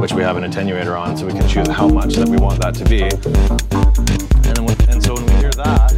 which we have an attenuator on, so we can choose how much that we want that to be. And, then, and so when we hear that,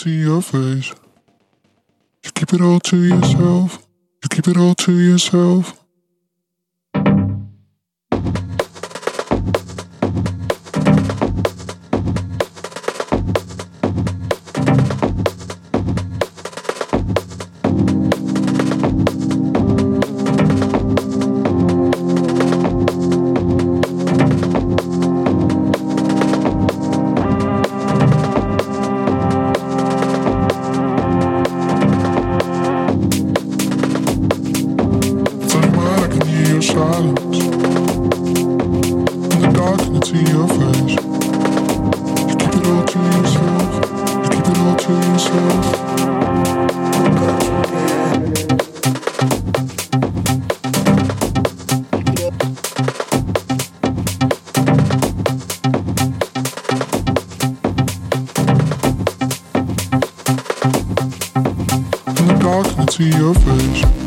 see your face. You keep it all to yourself. You keep it all to yourself. Your face.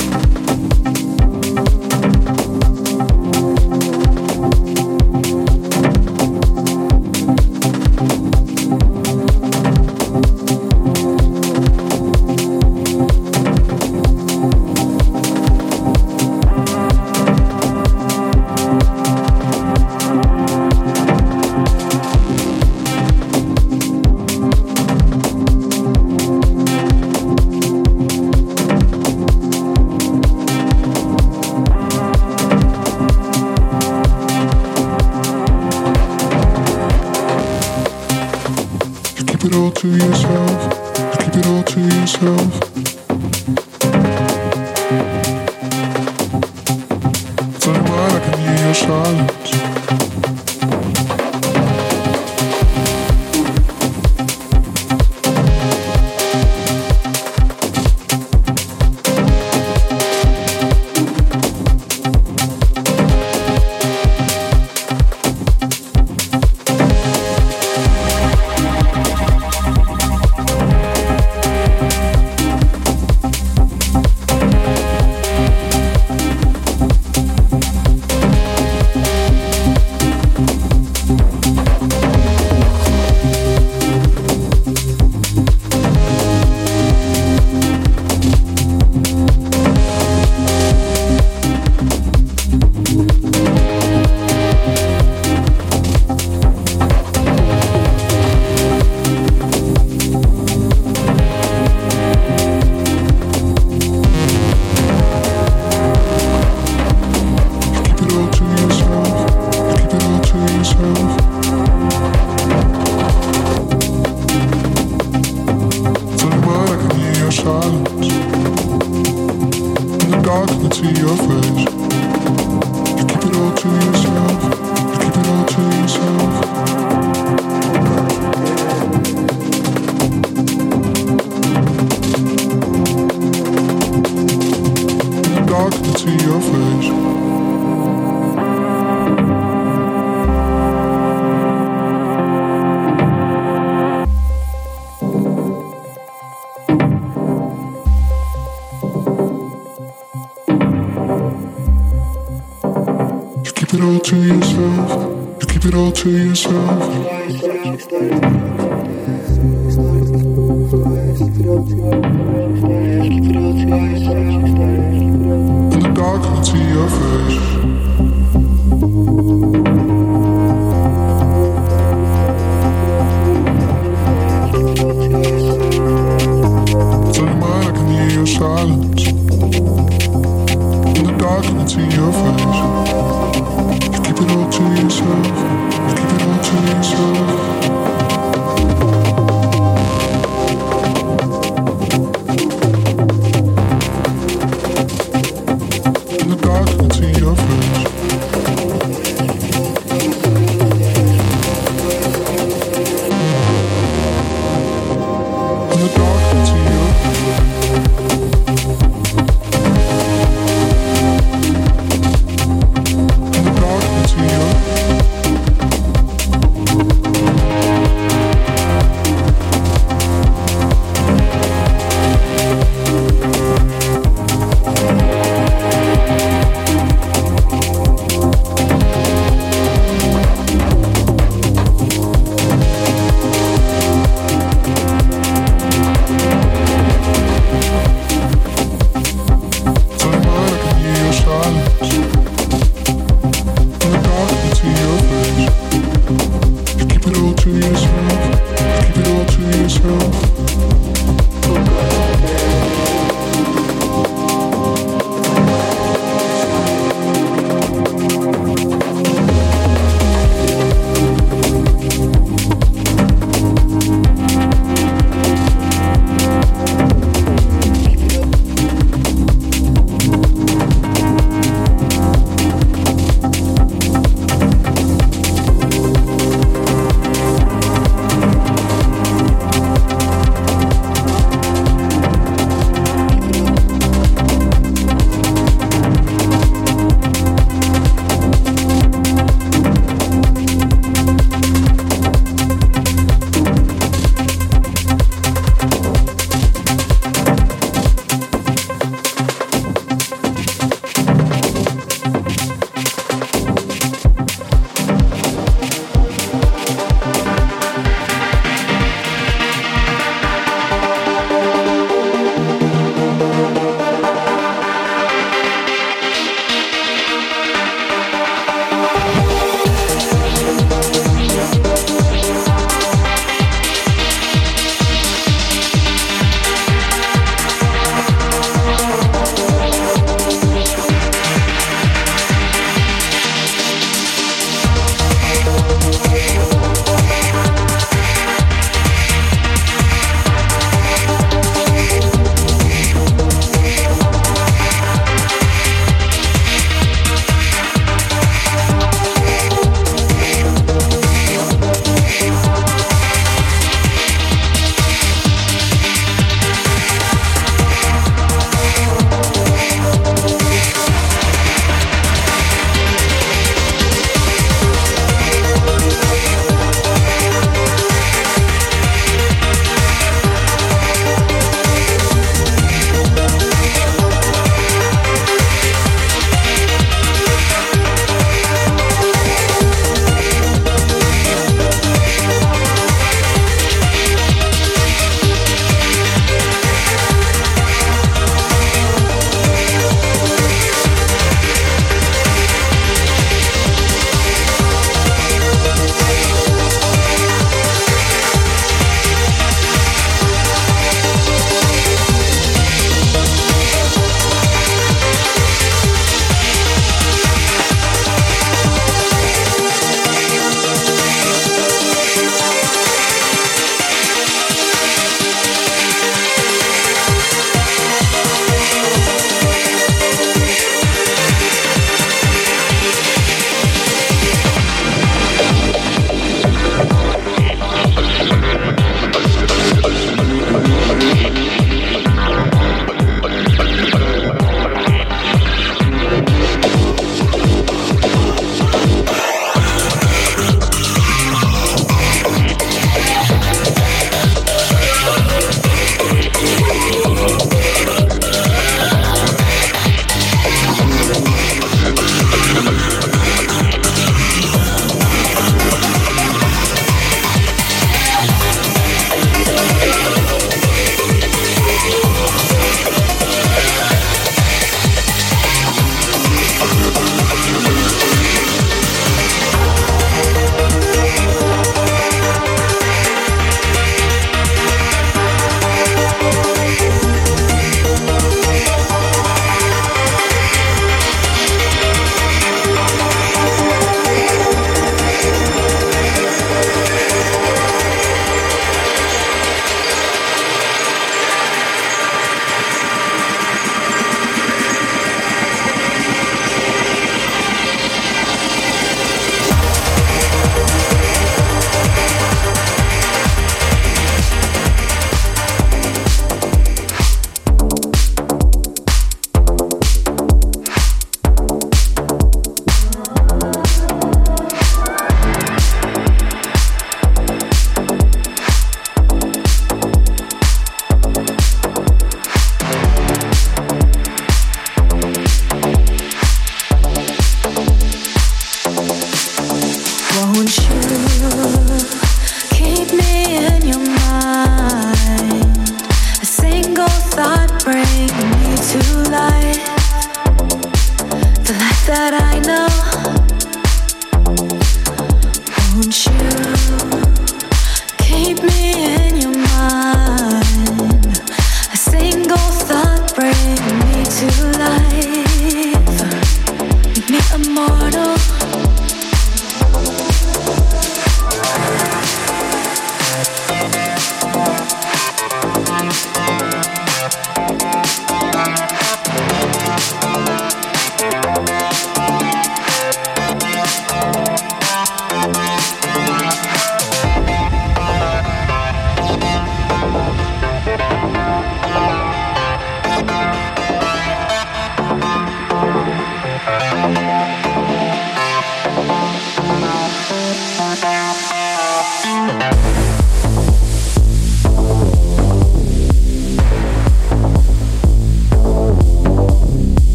to yourself.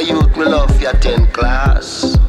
Youth me love your 10 class.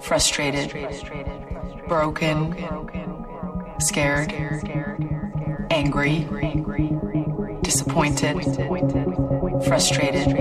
Frustrated, broken, scared, angry, disappointed, frustrated,